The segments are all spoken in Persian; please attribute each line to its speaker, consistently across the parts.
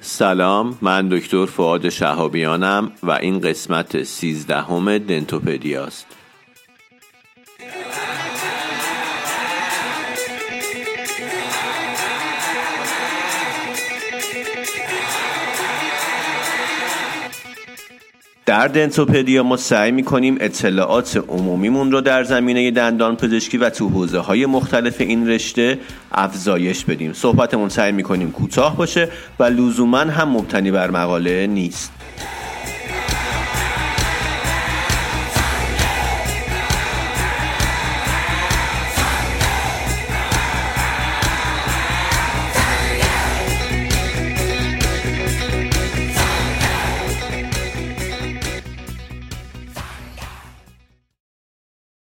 Speaker 1: سلام من دکتر فعاد شهابیانم و این قسمت سیزدهم دنتوپدیاست. در دنتوپدیا ما سعی می‌کنیم اطلاعات عمومیمون رو در زمینه دندان پزشکی و تو حوزه های مختلف این رشته افزایش بدیم. صحبتمون سعی می‌کنیم کوتاه باشه و لزوما هم مبتنی بر مقاله نیست.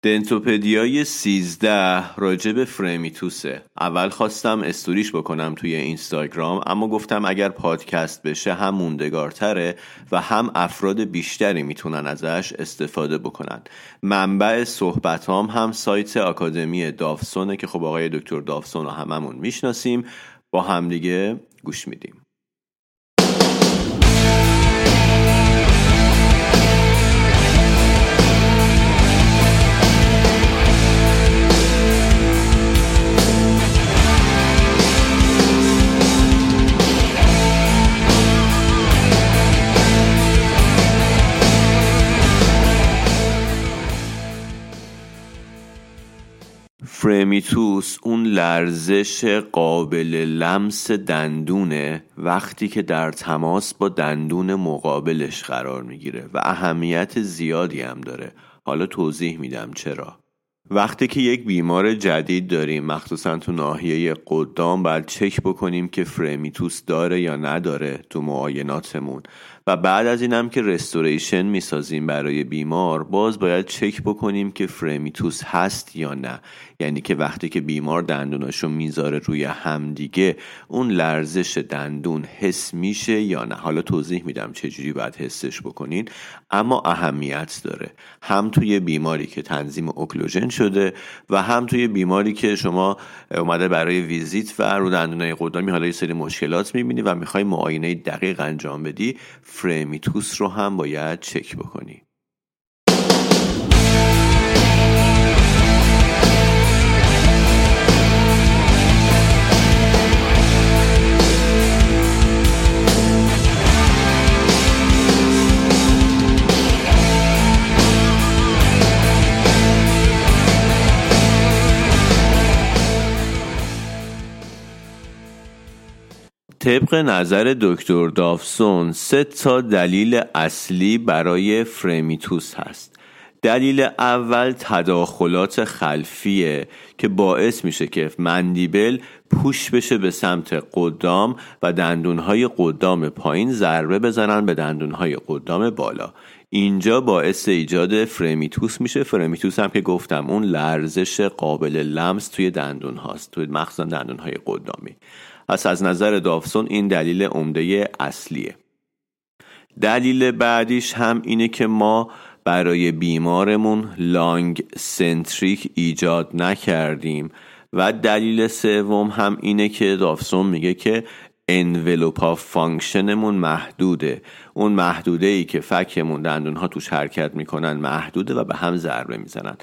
Speaker 1: دنتوپدیای 13 راجع به فرمیتوسه اول خواستم استوریش بکنم توی اینستاگرام اما گفتم اگر پادکست بشه هم موندگارتره و هم افراد بیشتری می‌تونن ازش استفاده بکنن. منبع صحبتام هم سایت آکادمی دافسونه که خب آقای دکتر دافسون رو هممون می‌شناسیم. با همدیگه گوش میدیم. فرمیتوس اون لرزش قابل لمس دندونه وقتی که در تماس با دندون مقابلش قرار می‌گیره و اهمیت زیادی هم داره. حالا توضیح میدم چرا. وقتی که یک بیمار جدید داریم مخصوصا تو ناحیه قدام باید چک بکنیم که فرمیتوس داره یا نداره تو معایناتمون. و بعد از اینم که رستوریشن می‌سازیم برای بیمار باز باید چک بکنیم که فرمیتوس هست یا نه. یعنی که وقتی که بیمار دندوناشو می‌ذاره روی همدیگه اون لرزش دندون حس میشه یا نه. حالا توضیح میدم چجوری باید حسش بکنین اما اهمیت داره. هم توی بیماری که تنظیم اوکلوژن شده و هم توی بیماری که شما اومده برای ویزیت و رو دندونای قدامی حالا یه سری مشکلات می‌بینی و می‌خوای معاینه دقیق انجام بدی فرمیتوس رو هم باید چک بکنی. طبق نظر دکتر دافسون سه تا دلیل اصلی برای فرمیتوس هست. دلیل اول تداخلات خلفیه که باعث میشه که مندیبل پوش بشه به سمت قدام و دندونهای قدام پایین ضربه بزنن به دندونهای قدام بالا. اینجا باعث ایجاد فرمیتوس میشه. فرمیتوس هم که گفتم اون لرزش قابل لمس توی دندون هاست توی مخصوصا دندون های قدامی. پس از نظر داوسون این دلیل عمده اصلیه. دلیل بعدیش هم اینه که ما برای بیمارمون long centric ایجاد نکردیم و دلیل سوم هم اینه که داوسون میگه که envelope of function مون محدوده. اون محدوده ای که فکمون دندون ها توش حرکت می‌کنن محدوده و به هم ضربه می‌زنن.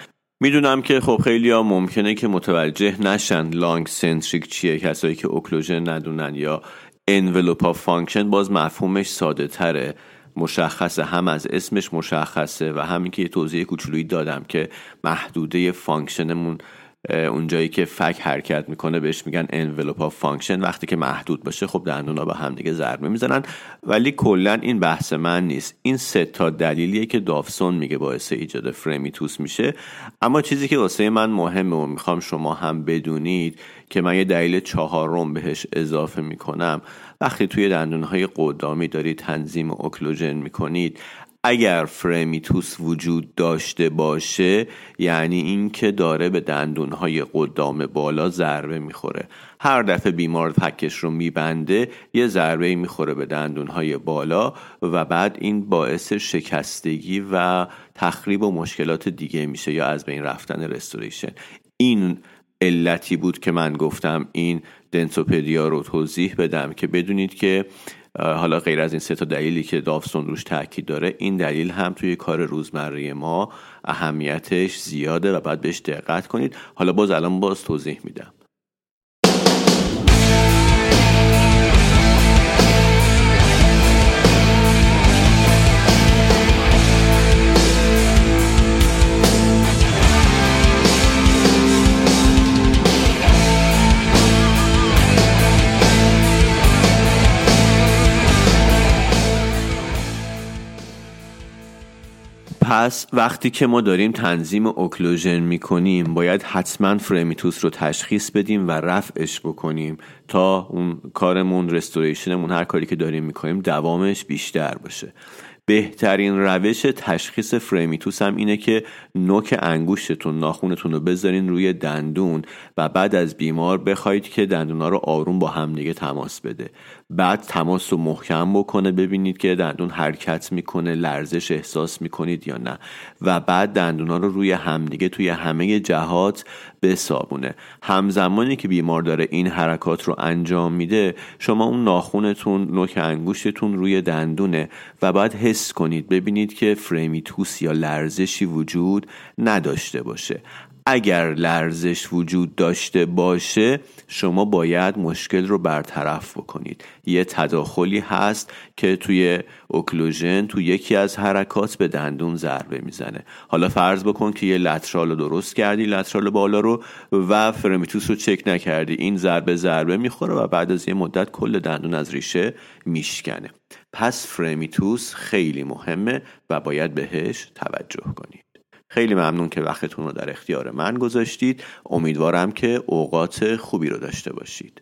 Speaker 1: می‌دونم که خب خیلی ها ممکنه که متوجه نشن long centric چیه کسایی که occlusion ندونن یا envelope of function باز مفهومش ساده تره. مشخصه هم از اسمش مشخصه و همین که یه توضیح کوچولویی دادم که محدوده function مون اونجایی که فک حرکت می‌کنه بهش میگن envelope function وقتی که محدود باشه خب دندونا به هم دیگه ضربه می‌زنن. ولی کلا این بحث من نیست. این سه تا دلیلیه که داوسون میگه باعث ایجاد fremitus میشه. اما چیزی که واسه من مهمه و می‌خوام شما هم بدونید که من یه دلیل چهارم بهش اضافه می‌کنم. وقتی توی دندونهای قدامی دارید تنظیم اوکلوژن می‌کنید اگر فرمیتوس وجود داشته باشه یعنی اینکه داره به دندونهای قدام بالا ضربه می‌خوره. هر دفعه بیمار پکش رو میبنده یه ضربه می‌خوره به دندونهای بالا و بعد این باعث شکستگی و تخریب و مشکلات دیگه میشه یا از بین رفتن رستوریشن این علتی بود که من گفتم این دنسوپدیا رو توضیح بدم که بدونید که حالا غیر از این سه تا دلیلی که داوسون روش تاکید داره این دلیل هم توی کار روزمره ما اهمیتش زیاده و باید بهش دقت کنید. حالا باز الان باز توضیح میدم. پس وقتی که ما داریم تنظیم اوکلوژن می‌کنیم باید حتما فرمیتوس رو تشخیص بدیم و رفعش بکنیم تا اون کارمون رستوریشنمون هر کاری که داریم می‌کنیم دوامش بیشتر باشه. بهترین روش تشخیص فرمیتوس هم اینه که نوک انگوشتون ناخونتون رو بذارین روی دندون و بعد از بیمار بخواید که دندونا رو آروم با همدیگه تماس بده. بعد تماس رو محکم بکنه ببینید که دندون حرکت می‌کنه لرزش احساس می‌کنید یا نه. و بعد دندونا رو روی همدیگه توی همه جهات بسابونه. همزمانی که بیمار داره این حرکات رو انجام میده شما اون ناخونتون نوک انگوشتون روی دندونه و بعد حس کنید ببینید که فریمیتوس یا لرزشی وجود نداشته باشه. اگر لرزش وجود داشته باشه شما باید مشکل رو برطرف بکنید. یه تداخلی هست که توی اوکلوژن تو یکی از حرکات به دندون ضربه می‌زنه. حالا فرض بکن که یه لترال رو درست کردی لترال بالا رو و فرمیتوس رو چک نکردی. این ضربه ضربه می‌خوره و بعد از یه مدت کل دندون از ریشه میشکنه. پس فرمیتوس خیلی مهمه و باید بهش توجه کنید. خیلی ممنون که وقتتون رو در اختیار من گذاشتید. امیدوارم که اوقات خوبی رو داشته باشید.